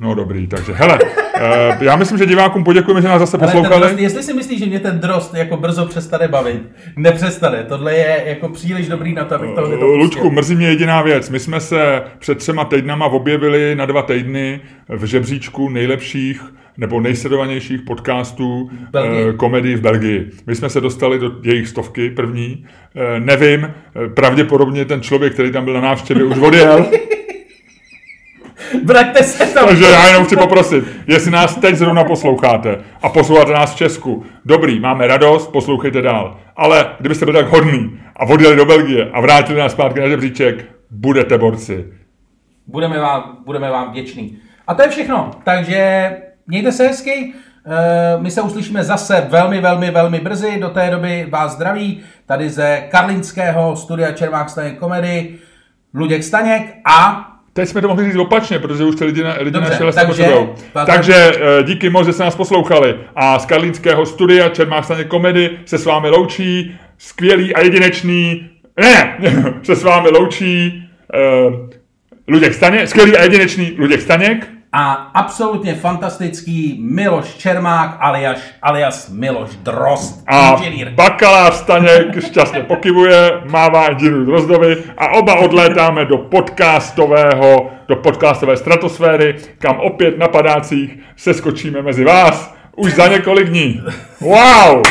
S1: No dobrý, takže hele, uh, já myslím, že divákům poděkujeme, že nás zase poslouchali.
S2: drost, jestli si myslíš, že mě ten drost jako brzo přestane bavit, nepřestane. Tohle je jako příliš dobrý na to, abych to
S1: Eh, Lučku, mrzí mě jediná věc. My jsme se před třema týdnama objevili na dva týdny v žebříčku nejlepších nebo nejsledovanějších podcastů
S2: Belgii.
S1: eh, komedii v Belgii. My jsme se dostali do jejich stovky první. Eh, nevím, eh, pravděpodobně ten člověk, který tam byl na návštěvě, už odjel. [LAUGHS]
S2: Vraťte se tam.
S1: Takže já jenom chci poprosit, jestli nás teď zrovna posloucháte a posloucháte nás v Česku, dobrý, máme radost, poslouchejte dál. Ale kdybyste byli tak hodný a odjeli do Belgie a vrátili nás zpátky na žebříček, budete borci.
S2: Budeme vám, budeme vám vděční. A to je všechno. Takže mějte se hezky. Eh, My se uslyšíme zase velmi, velmi, velmi brzy. Do té doby vás zdraví tady ze karlínského studia Čermák Staněk Komedy Luděk Staněk a
S1: Teď jsme to mohli říct opačně, protože už ty lidi, na, lidi
S2: Dobře,
S1: naše lesy
S2: takže-
S1: Takže eh, díky moc, že jste nás poslouchali. A z karlínského studia Čermák staně komedy se s vámi loučí skvělý a jedinečný, ne, [LAUGHS] se s vámi loučí uh, Luděk Staněk, skvělý a jedinečný Luděk Staněk.
S2: A absolutně fantastický Miloš Čermák alias, alias Miloš Drost.
S1: A
S2: inženýr.
S1: bakalář Staněk šťastně pokivuje, mává inženýru Drozdovi a oba odlétáme do podcastového, do podcastové stratosféry, kam opět na padácích se skočíme mezi vás už za několik dní. Wow!